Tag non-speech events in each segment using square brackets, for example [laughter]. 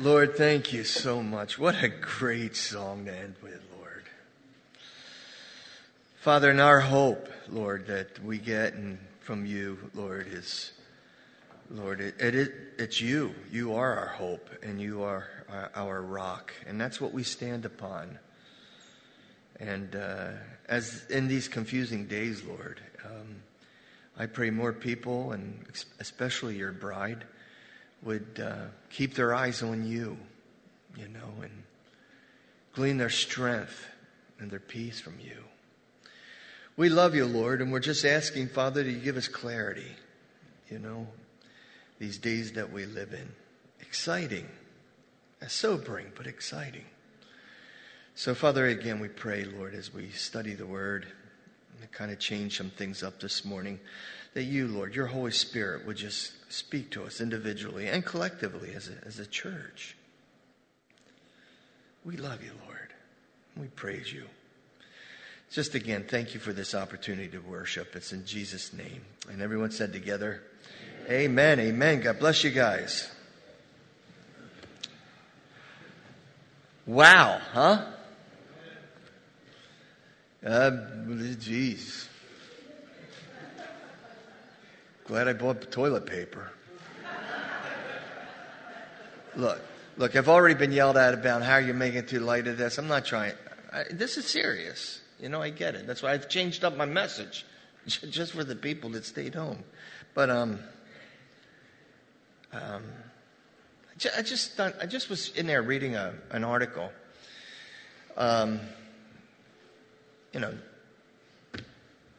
Lord, thank you so much. What a great song to end with, Lord. Father, and our hope, Lord, that we get and from you, Lord, is, Lord, it, it, it's you. You are our hope, and you are our, our rock, and that's what we stand upon. And uh, as in these confusing days, Lord, um, I pray more people, and especially your bride, would uh, keep their eyes on you, you know, and glean their strength and their peace from you. We love you, Lord, and we're just asking, Father, to give us clarity, you know, these days that we live in. Exciting, sobering, but exciting. So, Father, again, we pray, Lord, as we study the Word, and kind of change some things up this morning, that you, Lord, your Holy Spirit would just speak to us individually and collectively as a, as a church. We love you, Lord. We praise you. Just again, thank you for this opportunity to worship. It's in Jesus' name. And everyone said together, Amen. Amen. Amen. God bless you guys. Wow, huh? Uh, geez. Glad I bought toilet paper. look, look, I've already been yelled at about how you're making too light of this. I'm not trying. I, this is serious. You know, I get it. That's why I've changed up my message, [laughs] just for the people that stayed home. But um, um, I just I just was in there reading a, an article. Um, you know,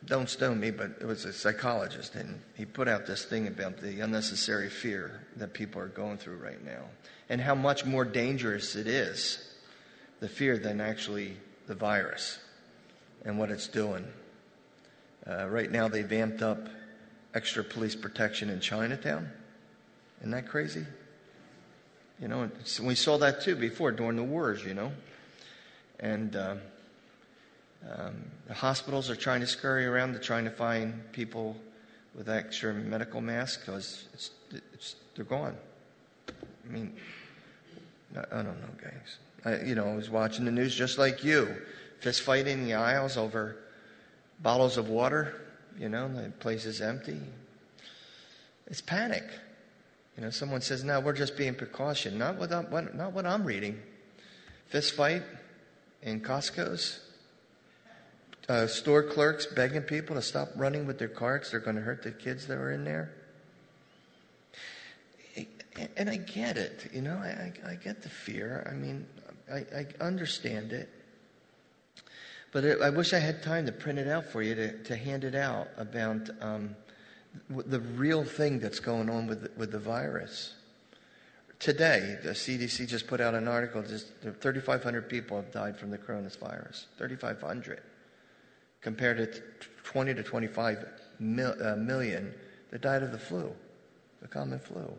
don't stone me, but it was a psychologist, and he put out this thing about the unnecessary fear that people are going through right now, and how much more dangerous it is, the fear, than actually the virus and what it's doing. Uh, right now, they've amped up extra police protection in Chinatown. Isn't that crazy? You know, we saw that too before during the wars, you know. And. Uh, um, the hospitals are trying to scurry around. They're trying to find people with extra medical masks because it's, it's, they're gone. I mean, I don't know, guys. I, you know, I was watching the news just like you, fist fighting in the aisles over bottles of water. You know, the place is empty. It's panic. You know, someone says, "No, we're just being precaution." Not what I'm, what, not what I'm reading. Fist fight in Costco's uh, store clerks begging people to stop running with their carts. They're going to hurt the kids that are in there. And I get it, you know, I, I get the fear. I mean, I, I understand it. But it, I wish I had time to print it out for you to, to hand it out about um, the real thing that's going on with, with the virus. Today, the CDC just put out an article. Just 3,500 people have died from the coronavirus. 3,500 compared to 20 to 25 mil, uh, million that died of the flu, the common flu.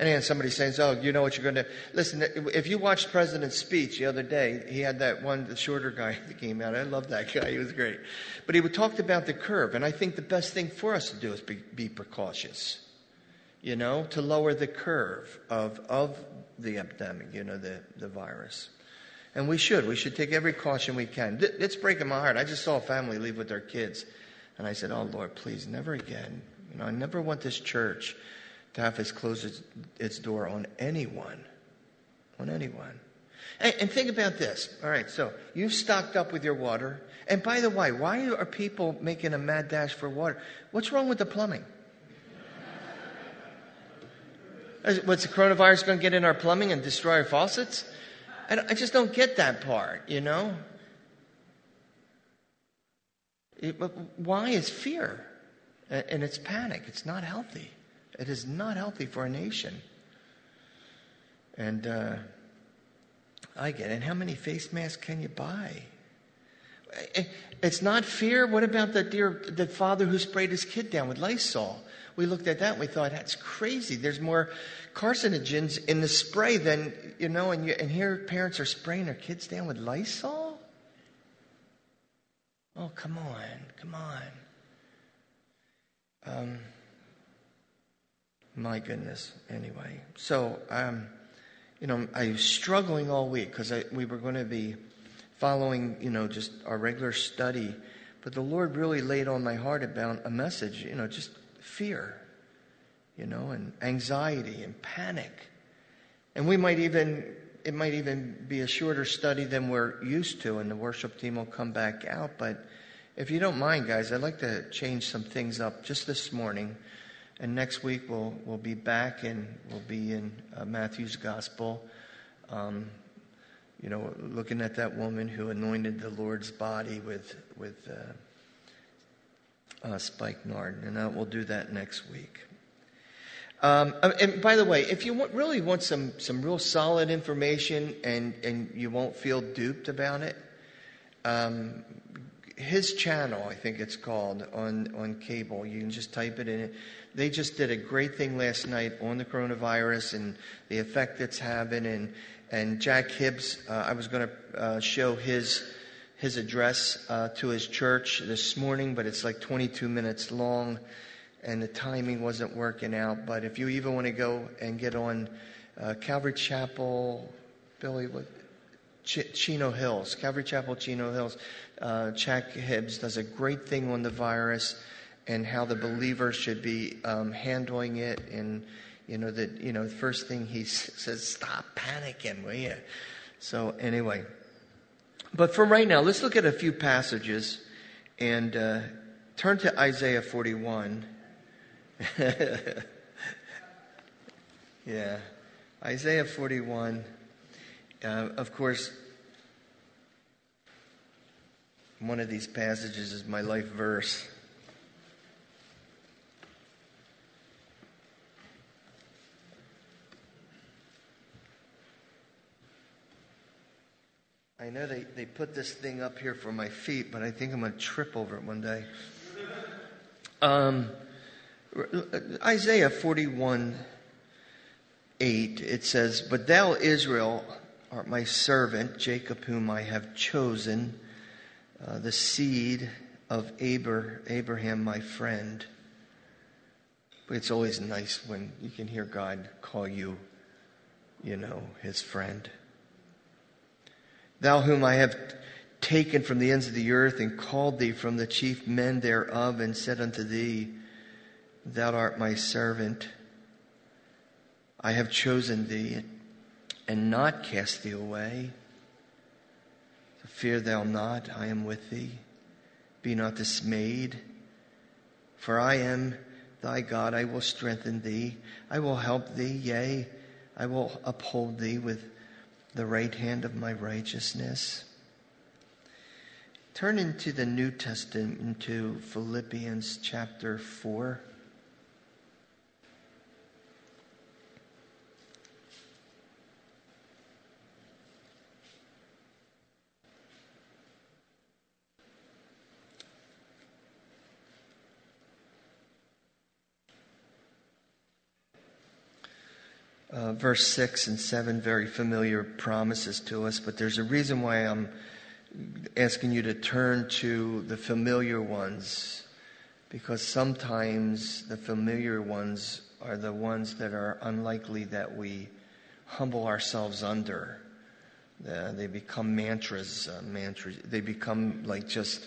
And then somebody says, "Oh, you know what you're going to listen." If you watched President's speech the other day, he had that one, the shorter guy [laughs] that came out. I love that guy; he was great. But he talked about the curve, and I think the best thing for us to do is be, be precautious. You know, to lower the curve of of the epidemic. You know, the the virus. And we should. We should take every caution we can. It's breaking my heart. I just saw a family leave with their kids. And I said, Oh, Lord, please, never again. You know, I never want this church to have to close its, its door on anyone. On anyone. And, and think about this. All right, so you've stocked up with your water. And by the way, why are people making a mad dash for water? What's wrong with the plumbing? [laughs] What's the coronavirus going to get in our plumbing and destroy our faucets? I, I just don't get that part, you know? It, why is fear? And it's panic. It's not healthy. It is not healthy for a nation. And uh, I get it. And how many face masks can you buy? It's not fear. What about the dear the father who sprayed his kid down with Lysol? We looked at that and we thought, that's crazy. There's more carcinogens in the spray than, you know, and, you, and here parents are spraying their kids down with Lysol? Oh, come on, come on. Um, my goodness, anyway. So, um, you know, I was struggling all week because we were going to be following, you know, just our regular study. But the Lord really laid on my heart about a message, you know, just fear, you know, and anxiety and panic. And we might even, it might even be a shorter study than we're used to, and the worship team will come back out. But if you don't mind, guys, I'd like to change some things up just this morning. And next week we'll, we'll be back and we'll be in uh, Matthew's Gospel. Um, you know, looking at that woman who anointed the Lord's body with, with uh, uh. And uh, we'll do that next week. Um, uh, and by the way, if you want, really want some, some real solid information and, and you won't feel duped about it, um, his channel, I think it's called, on, on cable, you can just type it in. They just did a great thing last night on the coronavirus and the effect it's having. And, and Jack Hibbs, uh, I was going to uh, show his, his address uh, to his church this morning, but it's like 22 minutes long and the timing wasn't working out. But if you even want to go and get on uh, Calvary Chapel, Billy, what? Ch- Chino Hills, Calvary Chapel, Chino Hills. Uh, Jack Hibbs does a great thing on the virus and how the believer should be um, handling it. And, you know, that, you know, the first thing he says, stop panicking, will you? So, anyway. But for right now, let's look at a few passages and uh, turn to Isaiah 41. [laughs] yeah. Isaiah 41. Uh, of course, one of these passages is my life verse. I know they, they put this thing up here for my feet, but I think I'm going to trip over it one day. Um, Isaiah 41 8, it says, But thou, Israel, art my servant, Jacob, whom I have chosen, uh, the seed of Abraham, my friend. But it's always nice when you can hear God call you, you know, his friend. Thou whom I have taken from the ends of the earth and called thee from the chief men thereof and said unto thee, Thou art my servant. I have chosen thee and not cast thee away. Fear thou not, I am with thee. Be not dismayed, for I am thy God. I will strengthen thee. I will help thee. Yea, I will uphold thee with the right hand of my righteousness. Turn into the New Testament, into Philippians chapter 4. Uh, verse 6 and 7, very familiar promises to us, but there's a reason why I'm asking you to turn to the familiar ones, because sometimes the familiar ones are the ones that are unlikely that we humble ourselves under. Uh, they become mantras, uh, mantras. They become like just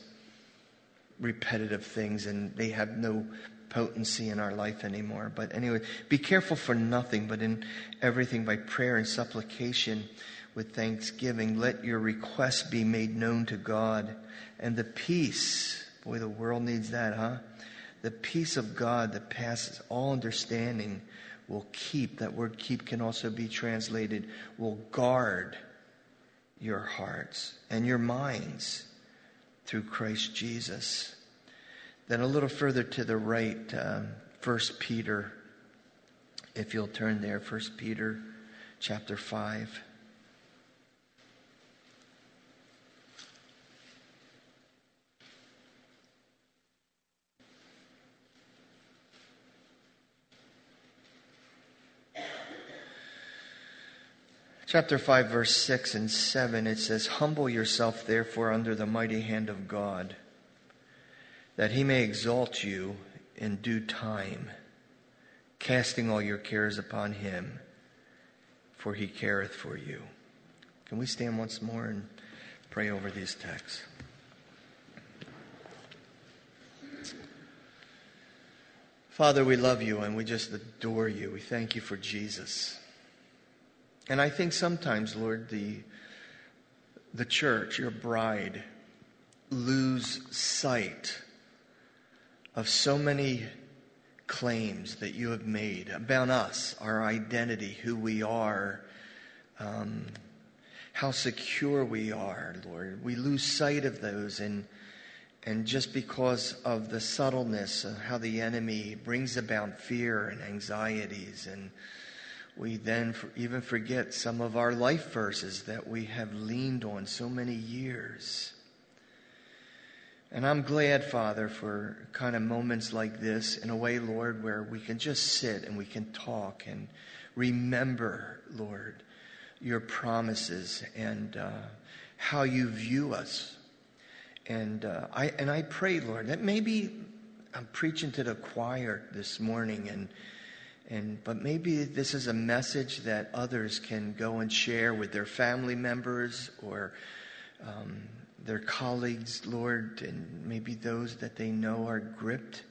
repetitive things, and they have no potency in our life anymore. But anyway, be careful for nothing, but in everything by prayer and supplication with thanksgiving. Let your requests be made known to God. And the peace, boy, the world needs that, huh? The peace of God that passes all understanding will keep. That word keep can also be translated will guard your hearts and your minds through Christ Jesus. Then a little further to the right, um, 1 Peter, if you'll turn there, 1 Peter chapter 5. Chapter 5, verse 6 and 7, it says, Humble yourself, therefore, under the mighty hand of God that he may exalt you in due time, casting all your cares upon him. for he careth for you. Can we stand once more and pray over these texts? Father, we love you and we just adore you. We thank you for Jesus. And I think sometimes, Lord, the, the church, your bride, lose sight of so many claims that you have made about us, our identity, who we are, um, how secure we are, Lord. We lose sight of those, and, and just because of the subtleness of how the enemy brings about fear and anxieties, and we then even forget some of our life verses that we have leaned on so many years. And I'm glad, Father, for kind of moments like this, in a way, Lord, where we can just sit and we can talk and remember, Lord, your promises and uh, how you view us. And uh, I and I pray, Lord, that maybe I'm preaching to the choir this morning, and and but maybe this is a message that others can go and share with their family members or. Um, their colleagues, Lord, and maybe those that they know are gripped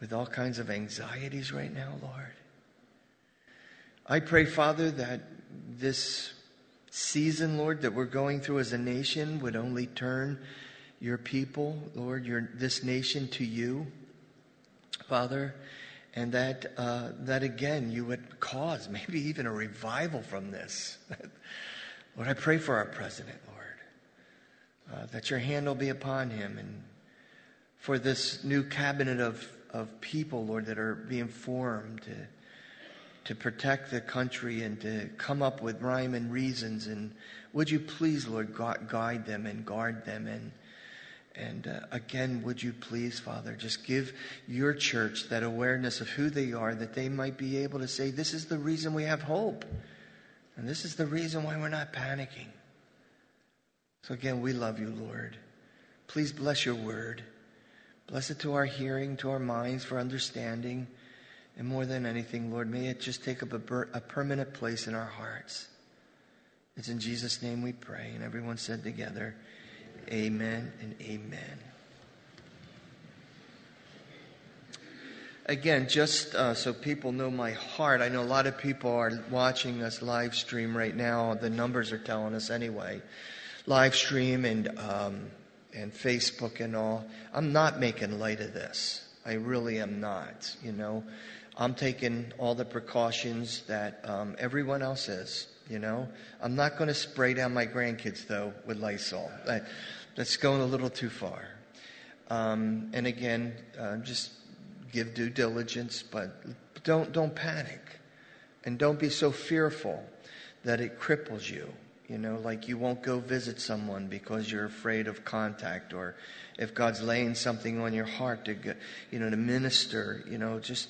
with all kinds of anxieties right now, Lord. I pray, Father, that this season, Lord, that we're going through as a nation would only turn your people, Lord, your, this nation to you, Father, and that, uh, that again you would cause maybe even a revival from this. [laughs] Lord, I pray for our president, uh, that your hand will be upon him and for this new cabinet of, of people, Lord, that are being formed to, to protect the country and to come up with rhyme and reasons. And would you please, Lord, guide them and guard them and and uh, again, would you please, Father, just give your church that awareness of who they are, that they might be able to say, This is the reason we have hope. And this is the reason why we're not panicking. So again, we love you, Lord. Please bless your word. Bless it to our hearing, to our minds, for understanding. And more than anything, Lord, may it just take up a, ber- a permanent place in our hearts. It's in Jesus' name we pray. And everyone said together, Amen and Amen. Again, just uh, so people know my heart, I know a lot of people are watching us live stream right now. The numbers are telling us anyway live stream and, um, and Facebook and all. I'm not making light of this. I really am not. You know, I'm taking all the precautions that um, everyone else is. You know, I'm not going to spray down my grandkids though with Lysol. That, that's going a little too far. Um, and again, uh, just give due diligence, but don't don't panic, and don't be so fearful that it cripples you. You know, like you won't go visit someone because you're afraid of contact, or if God's laying something on your heart to, get, you know, to minister. You know, just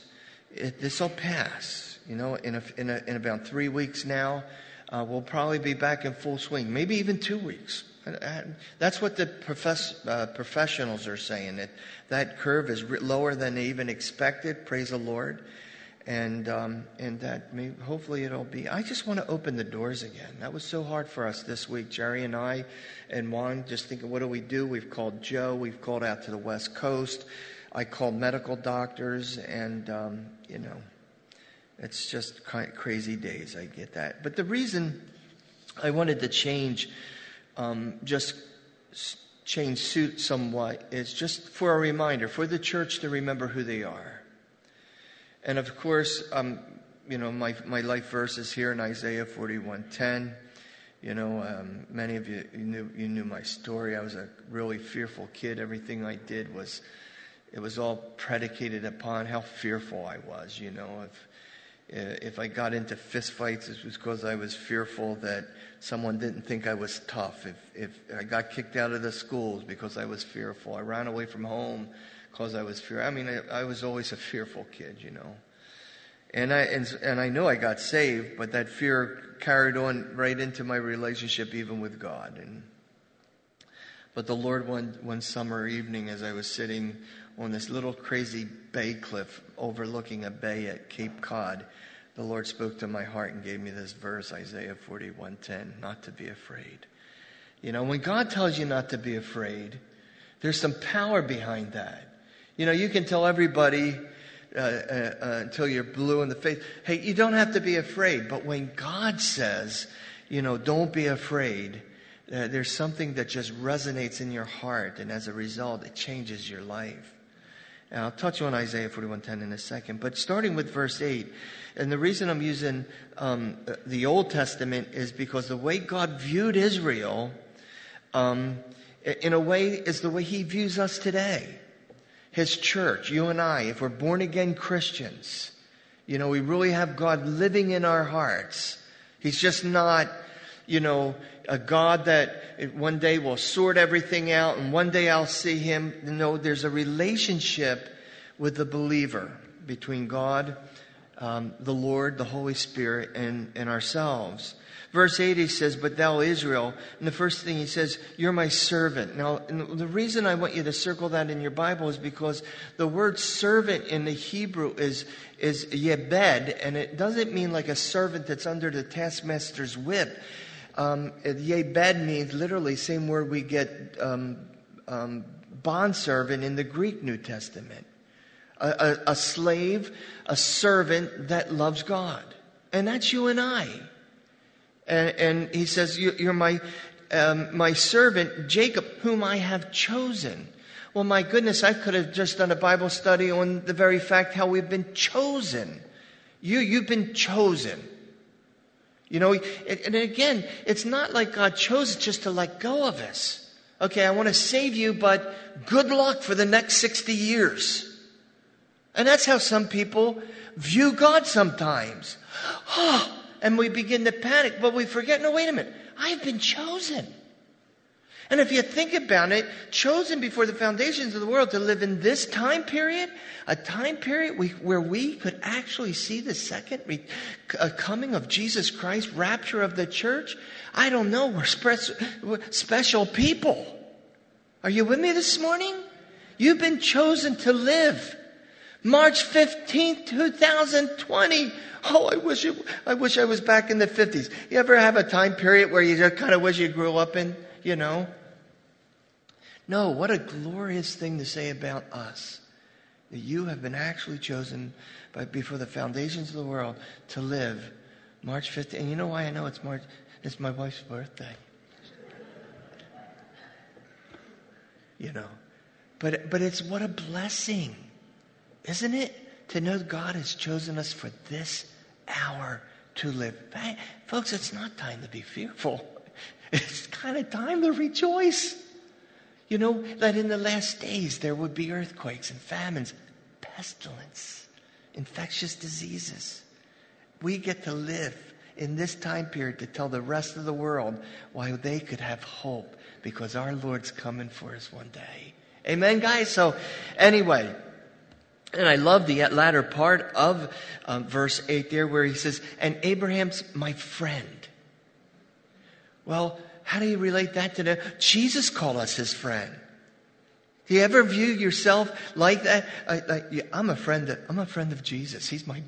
this will pass. You know, in a, in, a, in about three weeks now, uh, we'll probably be back in full swing. Maybe even two weeks. That's what the profess, uh, professionals are saying. That that curve is lower than they even expected. Praise the Lord and um, and that may, hopefully it'll be. I just want to open the doors again. That was so hard for us this week, Jerry and I, and Juan. Just thinking, what do we do? We've called Joe. We've called out to the West Coast. I called medical doctors, and um, you know, it's just kind of crazy days. I get that, but the reason I wanted to change, um, just change suit somewhat, is just for a reminder for the church to remember who they are and of course, um, you know, my, my life verse is here in Isaiah 41:10. You know, um, many of you, you knew, you knew my story. I was a really fearful kid. Everything I did was, it was all predicated upon how fearful I was. You know, if if I got into fistfights, it was because I was fearful that someone didn't think I was tough. If if I got kicked out of the schools because I was fearful, I ran away from home because I was fear. I mean, I, I, was always a fearful kid, you know. And I and, and I know I got saved, but that fear carried on right into my relationship, even with God. And but the Lord, one one summer evening, as I was sitting on this little crazy bay cliff overlooking a bay at Cape Cod, the Lord spoke to my heart and gave me this verse, Isaiah 41:10, not to be afraid. You know, when God tells you not to be afraid, there's some power behind that. You know, you can tell everybody uh, uh, uh, until you're blue in the face, hey, you don't have to be afraid. But when God says, you know, don't be afraid, uh, there's something that just resonates in your heart, and as a result, it changes your life. And I'll touch on Isaiah 41:10 in a second, but starting with verse 8, and the reason I'm using um, the Old Testament is because the way God viewed Israel, um, in a way, is the way He views us today. His church, you and I, if we're born again Christians, you know, we really have God living in our hearts. He's just not, you know, a God that one day will sort everything out and one day I'll see him. No, there's a relationship with the believer between God, um, the Lord, the Holy Spirit, and, and ourselves. Verse 8, he says, But thou, Israel, and the first thing he says, You're my servant. Now, the reason I want you to circle that in your Bible is because the word servant in the Hebrew is, is yebed, and it doesn't mean like a servant that's under the taskmaster's whip. Um, yebed means literally same word we get um, um, bondservant in the Greek New Testament. A, a, a slave, a servant that loves God. And that's you and I. And, and he says, You're my, um, my servant, Jacob, whom I have chosen. Well, my goodness, I could have just done a Bible study on the very fact how we've been chosen. You, you've been chosen. You know, and again, it's not like God chose just to let go of us. Okay, I want to save you, but good luck for the next 60 years. And that's how some people view God sometimes. Oh, [gasps] and we begin to panic, but we forget, no, wait a minute, I've been chosen. And if you think about it, chosen before the foundations of the world to live in this time period, a time period we, where we could actually see the second re, uh, coming of Jesus Christ, rapture of the church, I don't know, we're, spe- we're special people. Are you with me this morning? You've been chosen to live. March 15th, 2020. Oh, I wish it, I wish I was back in the 50s. You ever have a time period where you just kind of wish you grew up in? you know? No, what a glorious thing to say about us. That you have been actually chosen by, before the foundations of the world to live March 15th. And you know why I know it's March? It's my wife's birthday. You know. But, but it's what a blessing, isn't it? To know God has chosen us for this hour to live. Folks, it's not time to be fearful. [laughs] It's kind of time to rejoice. You know, that in the last days there would be earthquakes and famines, pestilence, infectious diseases. We get to live in this time period to tell the rest of the world why they could have hope because our Lord's coming for us one day. Amen, guys? So, anyway, and I love the latter part of um, verse 8 there where he says, And Abraham's my friend. Well, how do you relate that to the Jesus called us his friend? Do you ever view yourself like that? I, I, I'm a friend. Of, I'm a friend of Jesus. He's my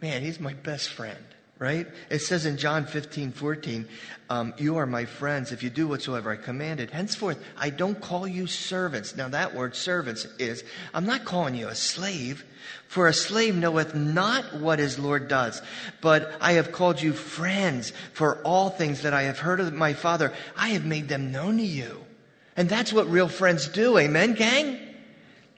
man. He's my best friend. Right? It says in John 15, 14, um, you are my friends if you do whatsoever I commanded. Henceforth, I don't call you servants. Now that word servants is, I'm not calling you a slave. For a slave knoweth not what his Lord does. But I have called you friends, for all things that I have heard of my Father, I have made them known to you. And that's what real friends do. Amen, gang?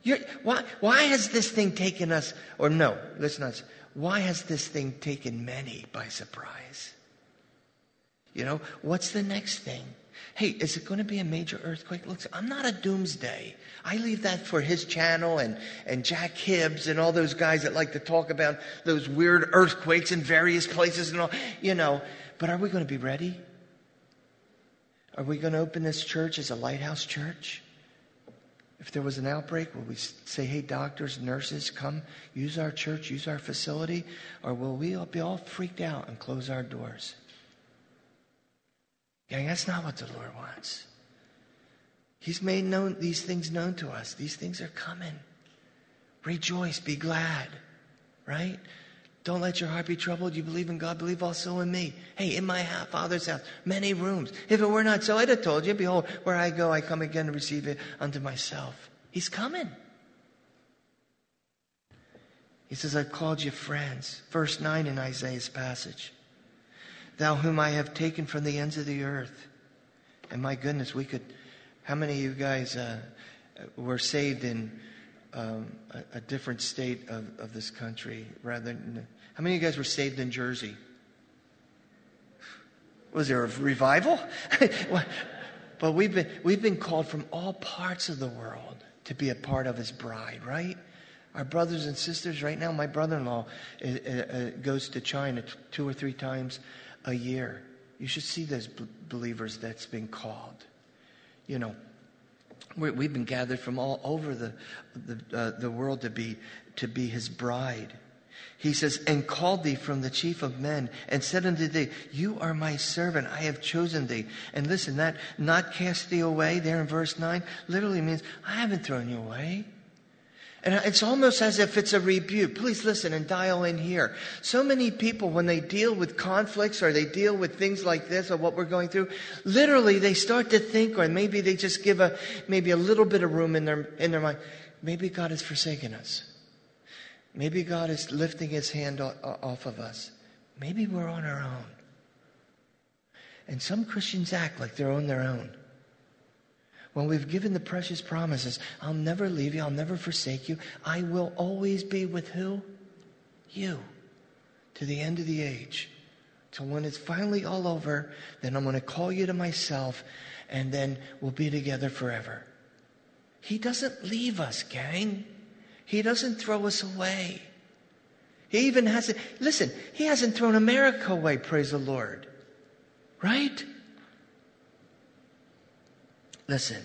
You're, why, why has this thing taken us, or no, let's not, why has this thing taken many by surprise? You know, what's the next thing? Hey, is it going to be a major earthquake? Look, I'm not a doomsday. I leave that for his channel and, and Jack Hibbs and all those guys that like to talk about those weird earthquakes in various places and all, you know. But are we going to be ready? Are we going to open this church as a lighthouse church? If there was an outbreak, will we say, hey, doctors, nurses, come use our church, use our facility? Or will we all be all freaked out and close our doors? Gang, that's not what the Lord wants. He's made known these things known to us. These things are coming. Rejoice, be glad, right? Don't let your heart be troubled. You believe in God, believe also in me. Hey, in my Father's house, many rooms. If it were not so, I'd have told you, behold, where I go, I come again to receive it unto myself. He's coming. He says, I've called you friends. Verse 9 in Isaiah's passage. Thou whom I have taken from the ends of the earth. And my goodness, we could, how many of you guys uh, were saved in um, a, a, different state of, of this country rather than, how many of you guys were saved in Jersey? Was there a revival? [laughs] but we've been, we've been called from all parts of the world to be a part of his bride, right? Our brothers and sisters, right now, my brother in law uh, uh, goes to China two or three times a year. You should see those believers that's been called. You know, we have been gathered from all over the, the, uh, the world to be, to be his bride. He says, and called thee from the chief of men and said unto thee, You are my servant. I have chosen thee. And listen, that not cast thee away there in verse 9 literally means, I haven't thrown you away. And it's almost as if it's a rebuke. Please listen and dial in here. So many people, when they deal with conflicts or they deal with things like this or what we're going through, literally they start to think, or maybe they just give a, maybe a little bit of room in their, in their mind. Maybe God has forsaken us. Maybe God is lifting his hand off of us. Maybe we're on our own. And some Christians act like they're on their own when we've given the precious promises, I'll never leave you, I'll never forsake you, I will always be with who? You. To the end of the age. Till when it's finally all over, then I'm going to call you to myself, and then we'll be together forever. He doesn't leave us, gang. He doesn't throw us away. He even hasn't, listen, he hasn't thrown America away, praise the Lord. Right? Listen,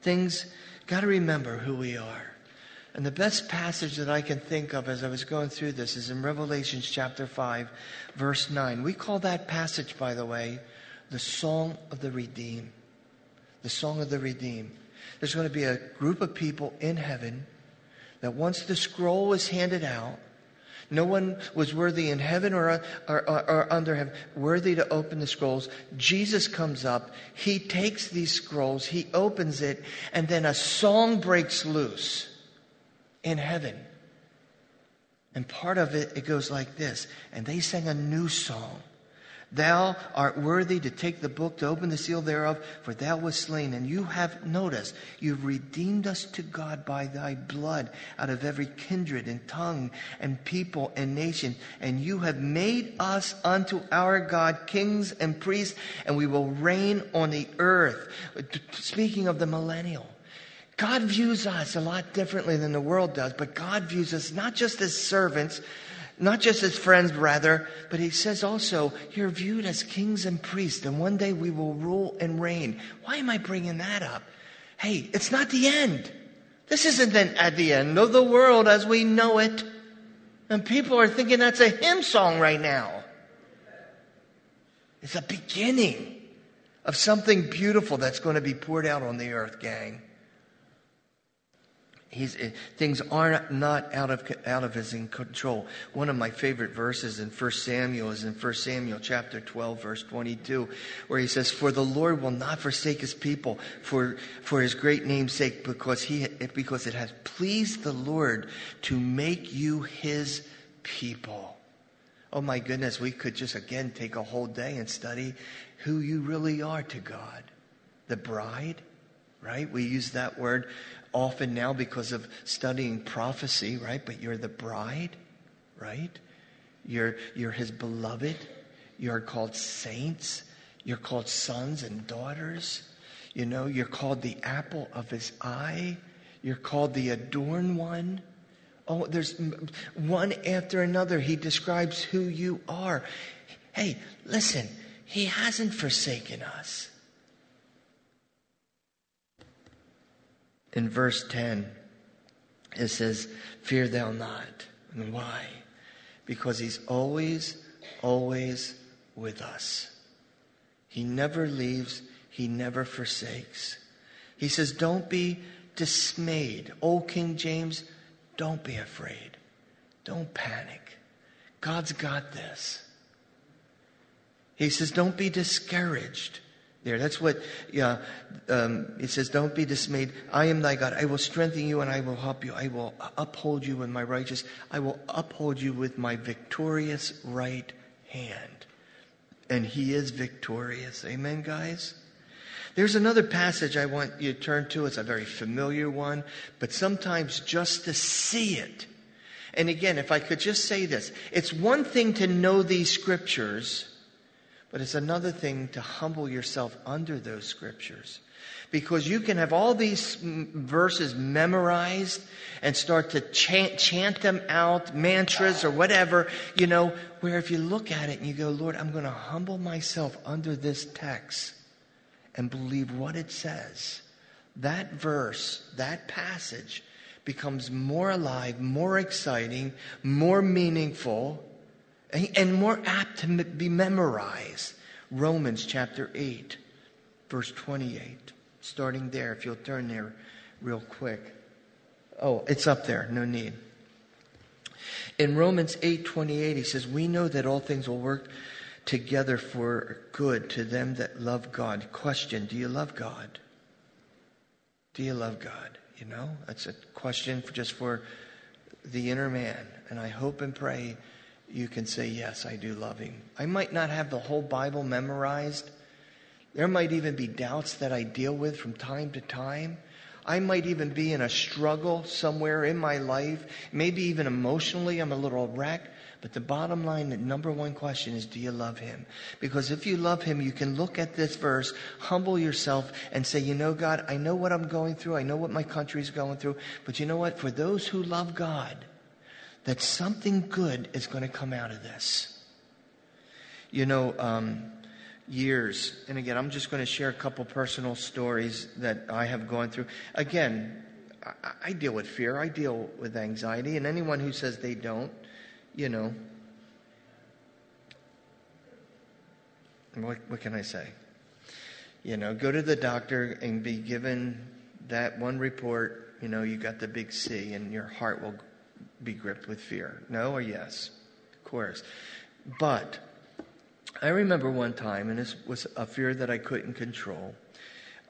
things, got to remember who we are. And the best passage that I can think of as I was going through this is in Revelations chapter 5, verse 9. We call that passage, by the way, the Song of the Redeemed. The Song of the Redeemed. There's going to be a group of people in heaven that once the scroll was handed out, no one was worthy in heaven or, or, or, or, under heaven, worthy to open the scrolls. Jesus comes up. He takes these scrolls. He opens it. And then a song breaks loose in heaven. And part of it, it goes like this. And they sang a new song. Thou art worthy to take the book, to open the seal thereof, for thou wast slain. And you have, noticed, you've redeemed us to God by thy blood out of every kindred and tongue and people and nation. And you have made us unto our God kings and priests, and we will reign on the earth. Speaking of the millennial. God views us a lot differently than the world does, but God views us not just as servants, not just as friends, rather, but he says also, you're viewed as kings and priests, and one day we will rule and reign. Why am I bringing that up? Hey, it's not the end. This isn't then at the end of the world as we know it. And people are thinking that's a hymn song right now. It's a beginning of something beautiful that's going to be poured out on the earth, gang. He's, eh, things are not out of, out of his control. One of my favorite verses in 1 Samuel is in 1 Samuel chapter 12, verse 22, where he says, For the Lord will not forsake his people for, for his great name's sake, because, he, because it has pleased the Lord to make you his people. Oh my goodness, we could just again take a whole day and study who you really are to God. The bride, right? We use that word often now because of studying prophecy, right? But you're the bride, right? You're, you're his beloved. You're called saints. You're called sons and daughters. You know, you're called the apple of his eye. You're called the adorned one. Oh, there's one after another. He describes who you are. Hey, listen, he hasn't forsaken us. In verse 10, it says, Fear thou not. And why? Because he's always, always with us. He never leaves, he never forsakes. He says, Don't be dismayed. Old King James, don't be afraid. Don't panic. God's got this. He says, don't be discouraged. There, that's what yeah, um, it says. Don't be dismayed. I am thy God. I will strengthen you and I will help you. I will uphold you with my righteous. I will uphold you with my victorious right hand. And he is victorious. Amen, guys? There's another passage I want you to turn to. It's a very familiar one, but sometimes just to see it. And again, if I could just say this, it's one thing to know these scriptures, but it's another thing to humble yourself under those scriptures. Because you can have all these verses memorized and start to chant, chant them out, mantras or whatever, you know, where if you look at it and you go, Lord, I'm going to humble myself under this text and believe what it says, that verse, that passage becomes more alive, more exciting, more meaningful, and more apt to be memorized. Romans chapter 8, verse 28. Starting there, if you'll turn there real quick. Oh, it's up there, no need. In Romans 8:28 he says, "We know that all things will work together for good to them that love God. Question Do you love God? Do you love God? You know, that's a question for just for the inner man. And I hope and pray you can say, Yes, I do love him. I might not have the whole Bible memorized. There might even be doubts that I deal with from time to time. I might even be in a struggle somewhere in my life. Maybe even emotionally, I'm a little wrecked. But the bottom line, the number one question is, do you love him? Because if you love him, you can look at this verse, humble yourself, and say, you know, God, I know what I'm going through. I know what my country is going through. But you know what? For those who love God, that something good is going to come out of this. You know, um, years, and again, I'm just going to share a couple personal stories that I have gone through. Again, I, I deal with fear, I deal with anxiety, and anyone who says they don't, you know, what, what can I say? You know, go to the doctor and be given that one report, you know, you got the big C, and your heart will be gripped with fear. No or yes? Of course. But I remember one time, and this was a fear that I couldn't control.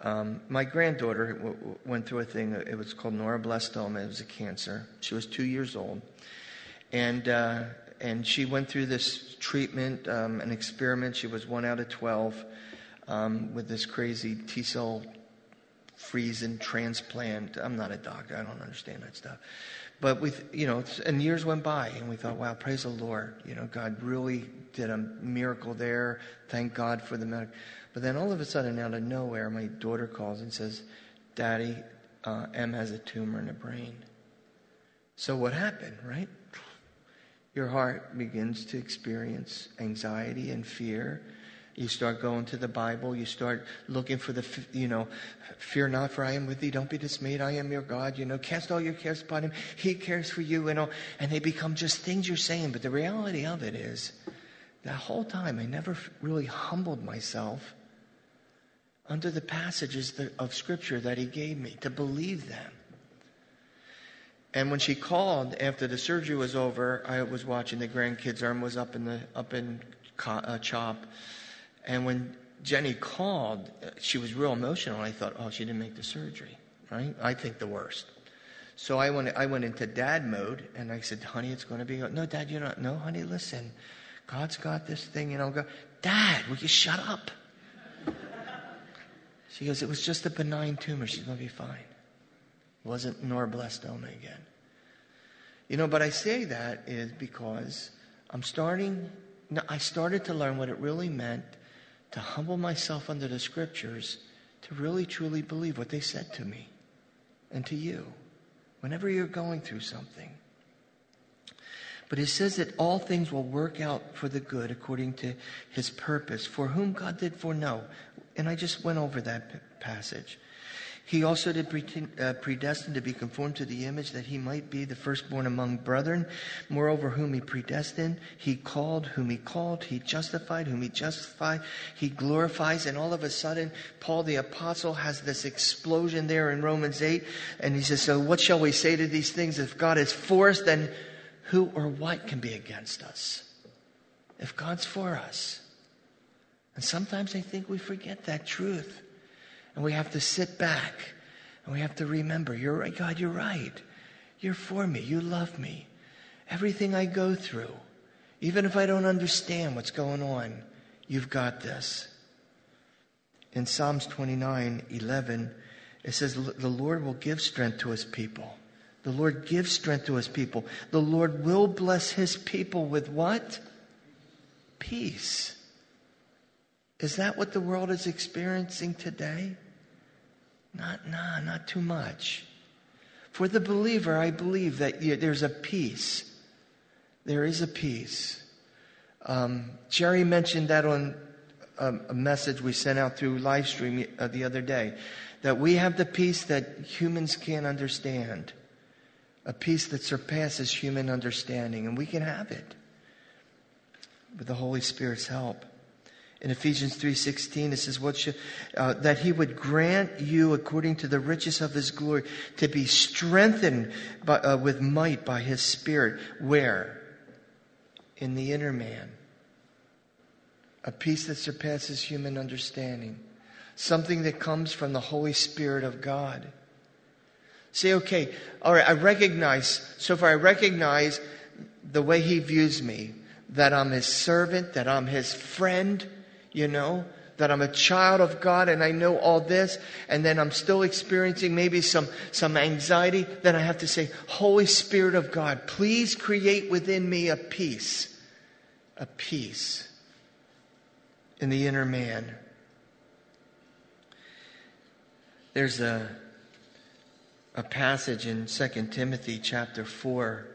Um, my granddaughter w- w- went through a thing, it was called neuroblastoma. It was a cancer. She was two years old. And, uh, and she went through this treatment, um, an experiment. She was one out of 12 um, with this crazy T cell freeze and transplant. I'm not a doctor, I don't understand that stuff. But we, you know, and years went by, and we thought, wow, praise the Lord. You know, God really did a miracle there. Thank God for the medical. But then all of a sudden, out of nowhere, my daughter calls and says, Daddy, uh, M has a tumor in the brain. So what happened, right? your heart begins to experience anxiety and fear. You start going to the Bible. You start looking for the, you know, fear not, for I am with thee. Don't be dismayed. I am your God. You know, cast all your cares upon him. He cares for you. You know, and they become just things you're saying. But the reality of it is, that whole time I never really humbled myself under the passages of Scripture that He gave me to believe them. And when she called after the surgery was over, I was watching the grandkids. Arm was up in the up in uh, CHOP, and when Jenny called, uh, she was real emotional. I thought, oh, she didn't make the surgery, right? I think the worst. So I went I went into dad mode, and I said, honey, it's going to be no, dad, you're not. No, honey, listen, God's got this thing, you know. Go, dad, will you shut up? She goes, it was just a benign tumor. She's going to be fine wasn't neuroblastoma again. You know, but I say that is because I'm starting, I started to learn what it really meant to humble myself under the scriptures to really truly believe what they said to me and to you whenever you're going through something. But it says that all things will work out for the good according to his purpose, for whom God did foreknow. And I just went over that passage. He also did uh, predestine to be conformed to the image that he might be the firstborn among brethren. Moreover, whom he predestined, he called, whom he called, he justified, whom he justified, he glorifies. And all of a sudden, Paul the apostle has this explosion there in Romans 8. And he says, So what shall we say to these things? If God is for us, then who or what can be against us if God's for us? And sometimes I think we forget that truth. And we have to sit back and we have to remember, you're right, God, you're right. You're for me. You love me. Everything I go through, even if I don't understand what's going on, you've got this. In Psalms 29 11, it says, The Lord will give strength to his people. The Lord gives strength to his people. The Lord will bless his people with what? Peace. Is that what the world is experiencing today? Not, nah, not too much. For the believer, I believe that there's a peace. There is a peace. Um, Jerry mentioned that on a, a, message we sent out through live stream uh, the other day that we have the peace that humans can't understand, a peace that surpasses human understanding, and we can have it with the Holy Spirit's help. In Ephesians 3:16 it says what should, uh, that he would grant you according to the riches of his glory to be strengthened by, uh, with might by his spirit. Where? In the inner man. A peace that surpasses human understanding. Something that comes from the Holy Spirit of God. Say, okay, all right, I recognize, so far I recognize the way he views me, that I'm his servant, that I'm his friend, you know, that I'm a child of God and I know all this, and then I'm still experiencing maybe some, some anxiety, then I have to say, Holy Spirit of God, please create within me a peace, a peace in the inner man. There's a, a passage in 2 Timothy chapter 4,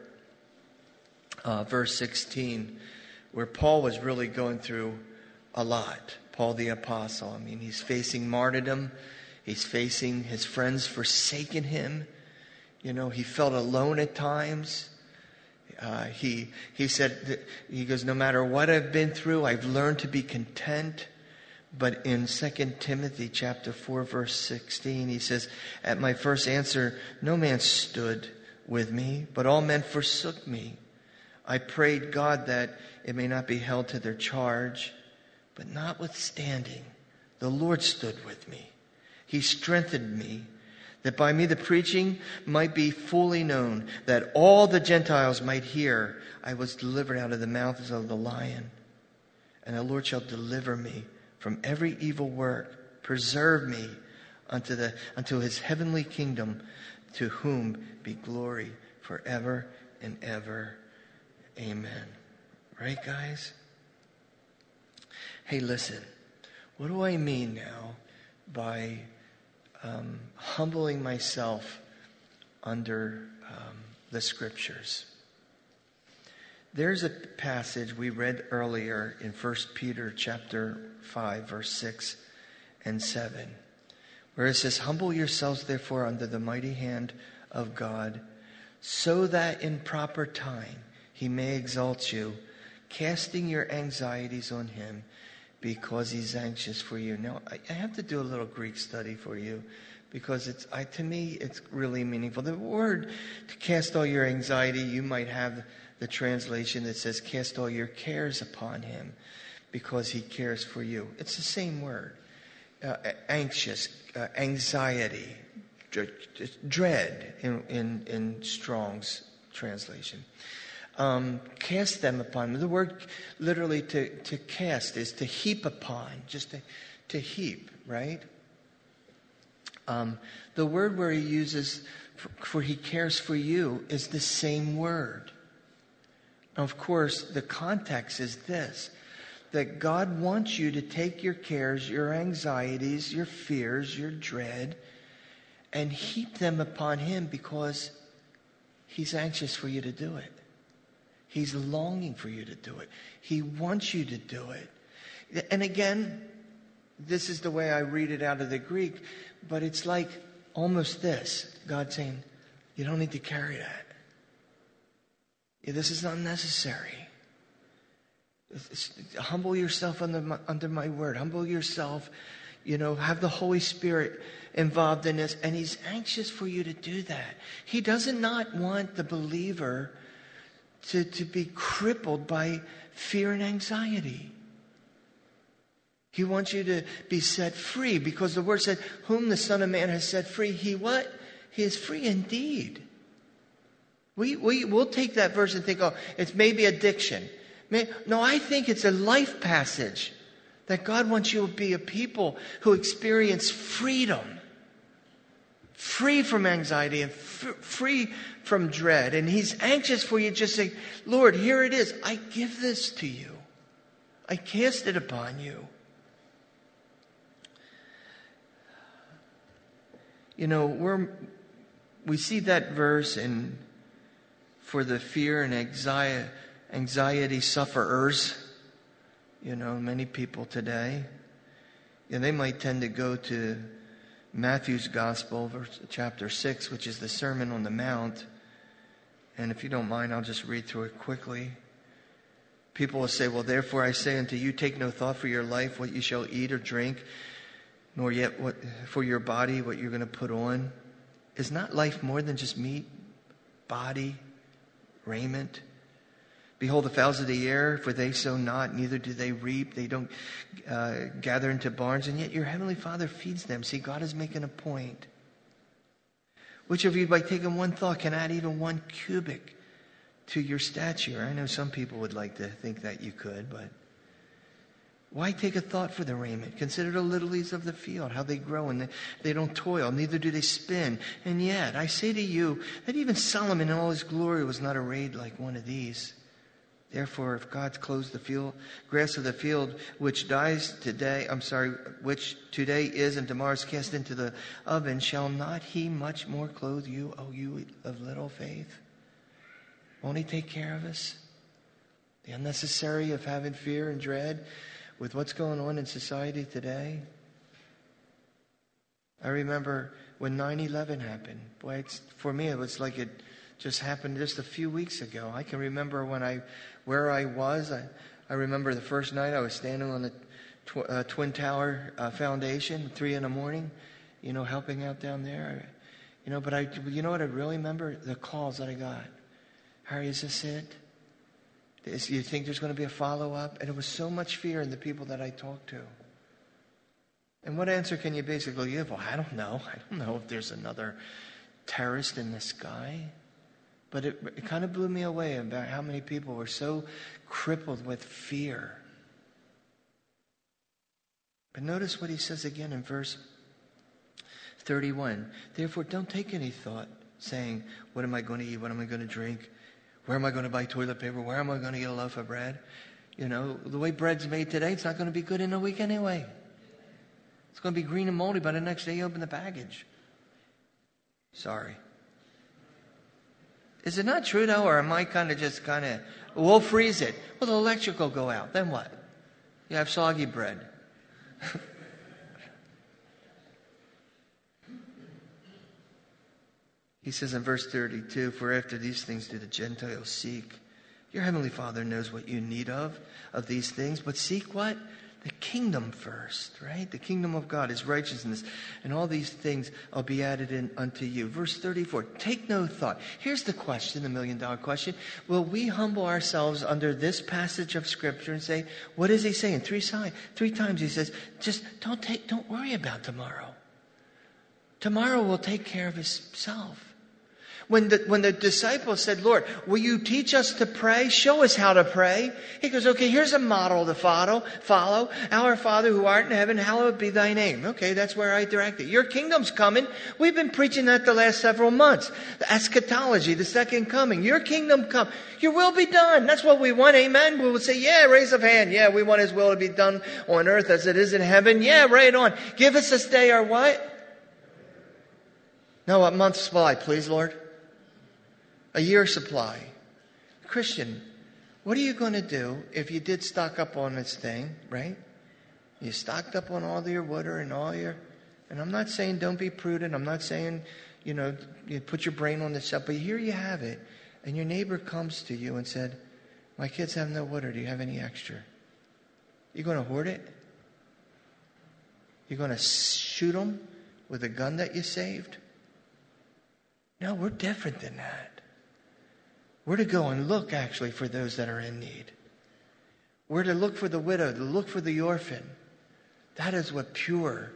uh, verse 16, where Paul was really going through a lot. Paul the Apostle. I mean, he's facing martyrdom, he's facing his friends forsaking him. You know, he felt alone at times. Uh, he, he said, he goes, no matter what I've been through, I've learned to be content. But in 2 Timothy chapter 4 verse 16, he says, At my first answer, no man stood with me, but all men forsook me. I prayed God that it may not be held to their charge, but notwithstanding, the Lord stood with me. He strengthened me that by me the preaching might be fully known, that all the Gentiles might hear I was delivered out of the mouths of the lion. And the Lord shall deliver me from every evil work, preserve me unto, the, unto his heavenly kingdom, to whom be glory forever and ever. Amen. Right, guys? Hey, listen. What do I mean now by um, humbling myself under um, the scriptures? There's a passage we read earlier in 1 Peter chapter 5 verse 6 and 7 where it says humble yourselves therefore under the mighty hand of God so that in proper time he may exalt you casting your anxieties on him because he's anxious for you. Now, I, I have to do a little Greek study for you because it's I, to me it's really meaningful. The word to cast all your anxiety, you might have the translation that says, Cast all your cares upon him because he cares for you. It's the same word. Uh, anxious, uh, anxiety, dread in, in, in Strong's translation. Um, cast them upon him. The word literally to, to cast is to heap upon, just to, to heap, right? Um, the word where he uses for, for he cares for you is the same word. Of course, the context is this that God wants you to take your cares, your anxieties, your fears, your dread, and heap them upon Him because He's anxious for you to do it. He's longing for you to do it. He wants you to do it. And again, this is the way I read it out of the Greek, but it's like almost this God saying, You don't need to carry that. This is unnecessary. Humble yourself under my, under my word. Humble yourself. You know, have the Holy Spirit involved in this. And He's anxious for you to do that. He doesn't not want the believer to, to be crippled by fear and anxiety. He wants you to be set free because the word said, Whom the Son of Man has set free, he what? He is free indeed. We, we, we'll take that verse and think, oh, it's maybe addiction. No, I think it's a life passage that God wants you to be a people who experience freedom, free from anxiety and f- free from dread. And He's anxious for you just say, Lord, here it is. I give this to you. I cast it upon you. You know, we're, we see that verse in for the fear and anxiety, anxiety sufferers. You know, many people today. And they might tend to go to Matthew's Gospel, verse, chapter 6, which is the Sermon on the Mount. And if you don't mind, I'll just read through it quickly. People will say, Well, therefore I say unto you, take no thought for your life, what you shall eat or drink, nor yet what for your body, what you're going to put on. Is not life more than just meat, body, raiment? Behold the fowls of the air, for they sow not, neither do they reap, they don't uh, gather into barns, and yet your heavenly Father feeds them. See, God is making a point. Which of you, by taking one thought, can add even one cubit to your stature? I know some people would like to think that you could, but why take a thought for the raiment? Consider the lilies of the field, how they grow and they, they don't toil, neither do they spin. And yet, I say to you that even Solomon in all his glory was not arrayed like one of these. Therefore, if God clothes the field, grass of the field, which dies today, I'm sorry, which today is and tomorrow is cast into the oven, shall not he much more clothe you, O you of little faith? Won't he take care of us? The unnecessary of having fear and dread with what's going on in society today. I remember when 9 11 happened. Boy, for me, it was like it just happened just a few weeks ago. I can remember when I, where I was. I, I remember the first night I was standing on the tw- uh, Twin Tower uh, Foundation, three in the morning, you know, helping out down there. You know, but I, you know what I really remember? The calls that I got. Harry, is this it? Is, you think there's going to be a follow up? And it was so much fear in the people that I talked to. And what answer can you basically give? Well, I don't know. I don't know if there's another terrorist in the sky. But it, it kind of blew me away about how many people were so crippled with fear. But notice what he says again in verse 31. Therefore, don't take any thought saying, What am I going to eat? What am I going to drink? Where am I going to buy toilet paper? Where am I going to get a loaf of bread? You know, the way bread's made today, it's not going to be good in a week anyway. It's going to be green and moldy by the next day you open the package. Sorry. Is it not true though, or am I kind of just kind of, we'll freeze it. Well, the electric will go out. Then what? You have soggy bread. [laughs] He says in verse 32 For after these things do the Gentiles seek. Your heavenly Father knows what you need of, of these things, but seek what? The kingdom first, right? The kingdom of God, His righteousness, and all these things will be added in unto you. Verse 34 Take no thought. Here's the question, the million dollar question. Will we humble ourselves under this passage of Scripture and say, What is He saying? Three, three times He says, Just don't, take, don't worry about tomorrow. Tomorrow will take care of itself. When the, when the disciples said, Lord, will you teach us to pray? Show us how to pray. He goes, okay, here's a model to follow. Follow. Our Father who art in heaven, hallowed be thy name. Okay, that's where I direct it. Your kingdom's coming. We've been preaching that the last several months. The eschatology, the second coming. Your kingdom come. Your will be done. That's what we want. Amen. We will say, yeah, raise of hand. Yeah, we want his will to be done on earth as it is in heaven. Yeah, right on. Give us this day our what? No, a month's supply, please, Lord a year supply. Christian, what are you going to do if you did stock up on this thing, right? You stocked up on all your water and all your, and I'm not saying don't be prudent. I'm not saying, you know, you put your brain on this stuff, but here you have it. And your neighbor comes to you and said, my kids have no water. Do you have any extra? You going to hoard it? You're going to shoot them with a gun that you saved? No, we're different than that. We're to go and look actually for those that are in need. We're to look for the widow, to look for the orphan. That is what pure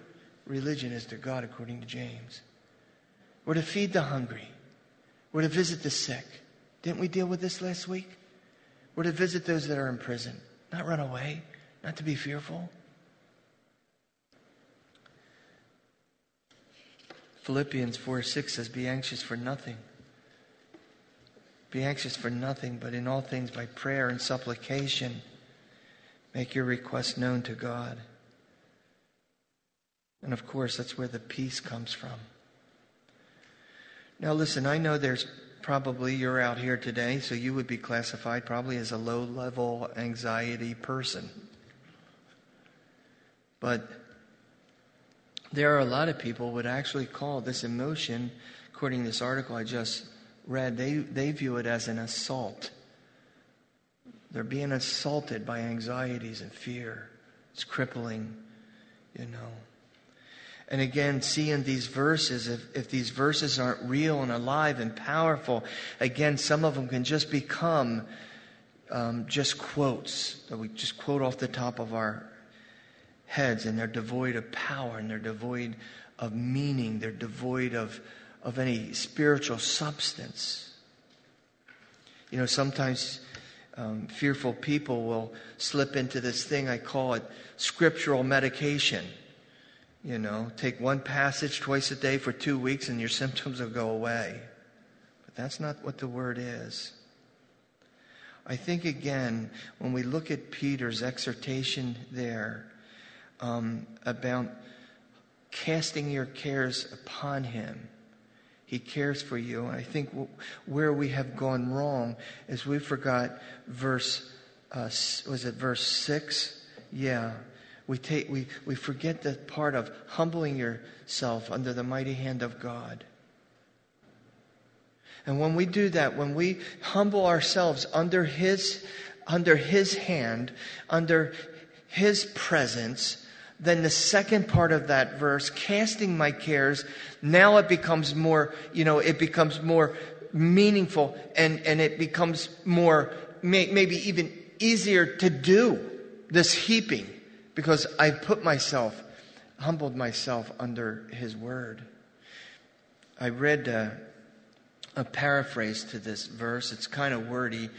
religion is to God, according to James. We're to feed the hungry. We're to visit the sick. Didn't we deal with this last week? We're to visit those that are in prison, not run away, not to be fearful. Philippians 4 6 says, Be anxious for nothing. Be anxious for nothing, but in all things by prayer and supplication, make your requests known to God. And of course, that's where the peace comes from. Now, listen, I know there's probably you're out here today, so you would be classified probably as a low level anxiety person. But there are a lot of people would actually call this emotion, according to this article I just read, they, they view it as an assault. They're being assaulted by anxieties and fear. It's crippling, you know. And again, seeing these verses, if, if these verses aren't real and alive and powerful, again, some of them can just become um, just quotes that we just quote off the top of our heads, and they're devoid of power and they're devoid of meaning, they're devoid of, of any spiritual substance. You know, sometimes um, fearful people will slip into this thing, I call it scriptural medication. You know, take one passage twice a day for two weeks and your [laughs] symptoms will go away. But that's not what the word is. I think, again, when we look at Peter's exhortation there um, about casting your cares upon him, he cares for you. And I think where we have gone wrong is we forgot verse, uh, was it verse 6? Yeah we, take, we, we forget the part of humbling yourself under the mighty hand of God. And when we do that, when we humble ourselves under His, under His hand, under His presence, then the second part of that verse, casting my cares, now it becomes more, you know, it becomes more meaningful and, and it becomes more, may, maybe even easier to do this heaping because I put myself, humbled myself under his word. I read uh, a paraphrase to this verse. It's kind of wordy,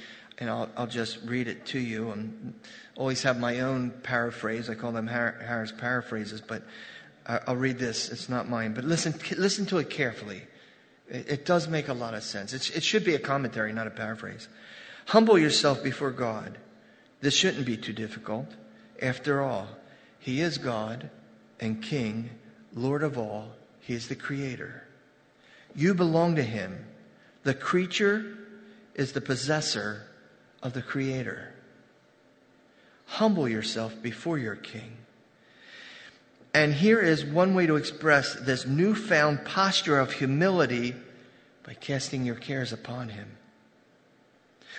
and I'll, I'll just read it to you. I always have my own paraphrase. I call them Harris paraphrases, but I'll read this. It's not mine, but listen, listen to it carefully. It, it does make a lot of sense. It should be a commentary, not a paraphrase. Humble yourself before God. This shouldn't be too difficult. After all, He is God and King, Lord of all. He is the Creator. You belong to Him. The creature is the possessor of the Creator. Humble yourself before your King. And here is one way to express this newfound posture of humility by casting your cares upon Him.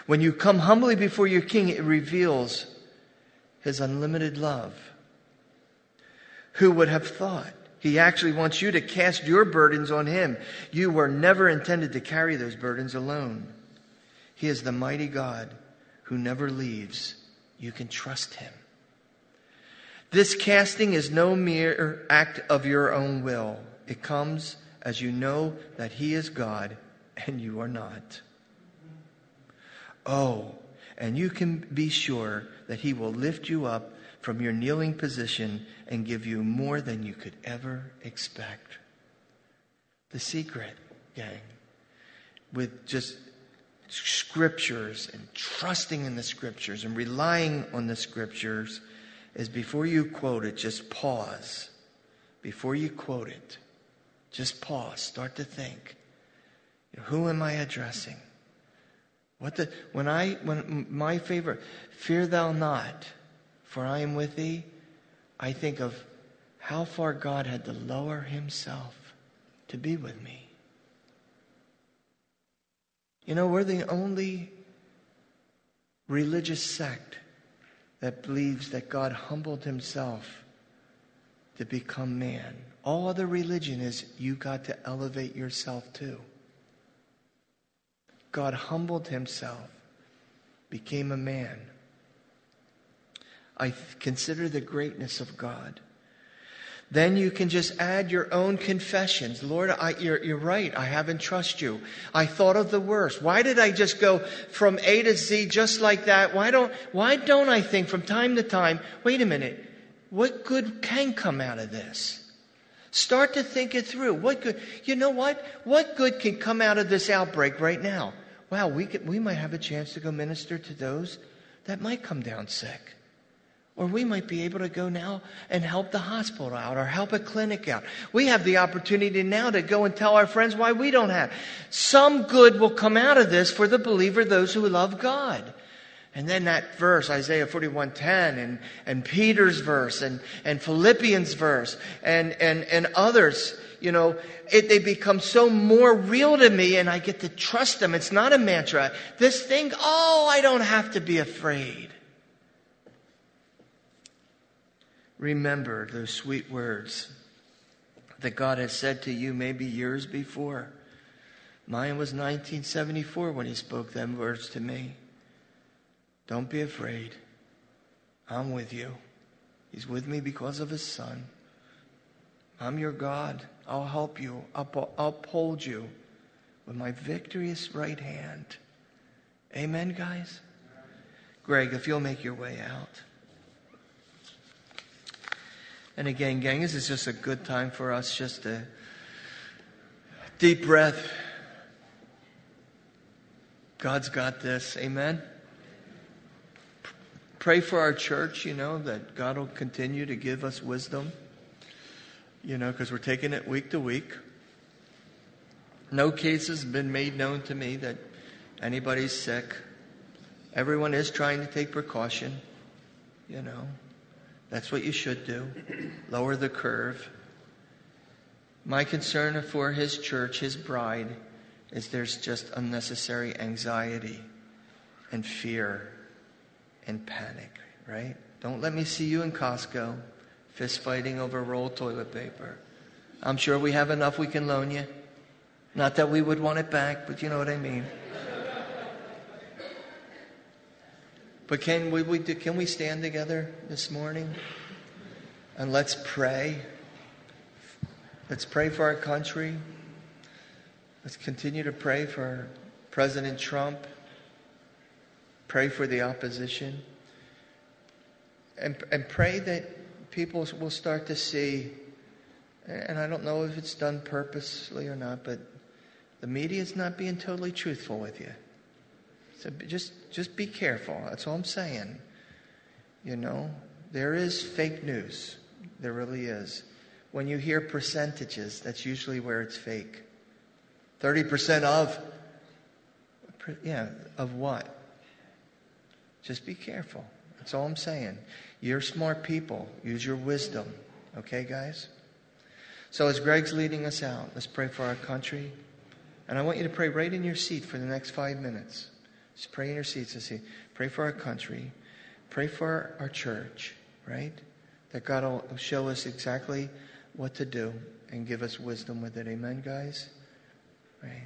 When you come humbly before your King, it reveals his unlimited love. Who would have thought? He actually wants you to cast your burdens on him. You were never intended to carry those burdens alone. He is the mighty God who never leaves. You can trust him. This casting is no mere act of your own will. It comes as you know that he is God and you are not. Oh, and you can be sure that He will lift you up from your kneeling position and give you more than you could ever expect. The secret, gang, with just scriptures and trusting in the scriptures and relying on the scriptures is before you quote it, just pause. Before you quote it, just pause. Start to think. Who am I addressing? What the, when I, when my favorite, fear thou not, for I am with thee, I think of how far God had to lower himself to be with me. You know, we're the only religious sect that believes that God humbled himself to become man. All other religion is you got to elevate yourself too. God humbled himself, became a man. I consider the greatness of God. Then you can just add your own confessions. Lord, I, you're, you're right. I haven't trusted you. I thought of the worst. Why did I just go from A to Z just like that? Why don't, why don't I think from time to time, wait a minute, what good can come out of this? Start to think it through. What good, you know what? What good can come out of this outbreak right now? Wow, we, could, we might have a chance to go minister to those that might come down sick. Or we might be able to go now and help the hospital out or help a clinic out. We have the opportunity now to go and tell our friends why we don't have. Some good will come out of this for the believer, those who love God. And then that verse, Isaiah 41:10 and, and Peter's verse and, and Philippians verse and, and, and others, you know, it, they become so more real to me and I get to trust them. It's not a mantra. This thing, oh, I don't have to be afraid. Remember those sweet words that God has said to you maybe years before. Mine was 1974 when he spoke them words to me. Don't be afraid. I'm with you. He's with me because of his son. I'm your God. I'll help you. I'll uphold you with my victorious right hand. Amen, guys? Greg, if you'll make your way out. And again, gang, this is just a good time for us just to deep breath. God's got this. Amen. Pray for our church, you know, that God will continue to give us wisdom, you know, because we're taking it week to week. No cases have been made known to me that anybody's sick. Everyone is trying to take precaution, you know. That's what you should do. Lower the curve. My concern for his church, his bride, is there's just unnecessary anxiety and fear and panic, right? Don't let me see you in Costco fist fighting over rolled toilet paper. I'm sure we have enough we can loan you. Not that we would want it back, but you know what I mean. But can we, we do, can we stand together this morning and let's pray? Let's pray for our country. Let's continue to pray for President Trump. Pray for the opposition. And, and pray that people will start to see, and I don't know if it's done purposely or not, but the media is not being totally truthful with you. So just, just be careful. That's all I'm saying. You know, there is fake news. There really is. When you hear percentages, that's usually where it's fake. 30% of, yeah, of what? Just be careful. That's all I'm saying. You're smart people. Use your wisdom. Okay, guys? So as Greg's leading us out, let's pray for our country. And I want you to pray right in your seat for the next five minutes. Just pray in your seats and say, pray for our country, pray for our church, right? That God will show us exactly what to do and give us wisdom with it. Amen, guys? Right?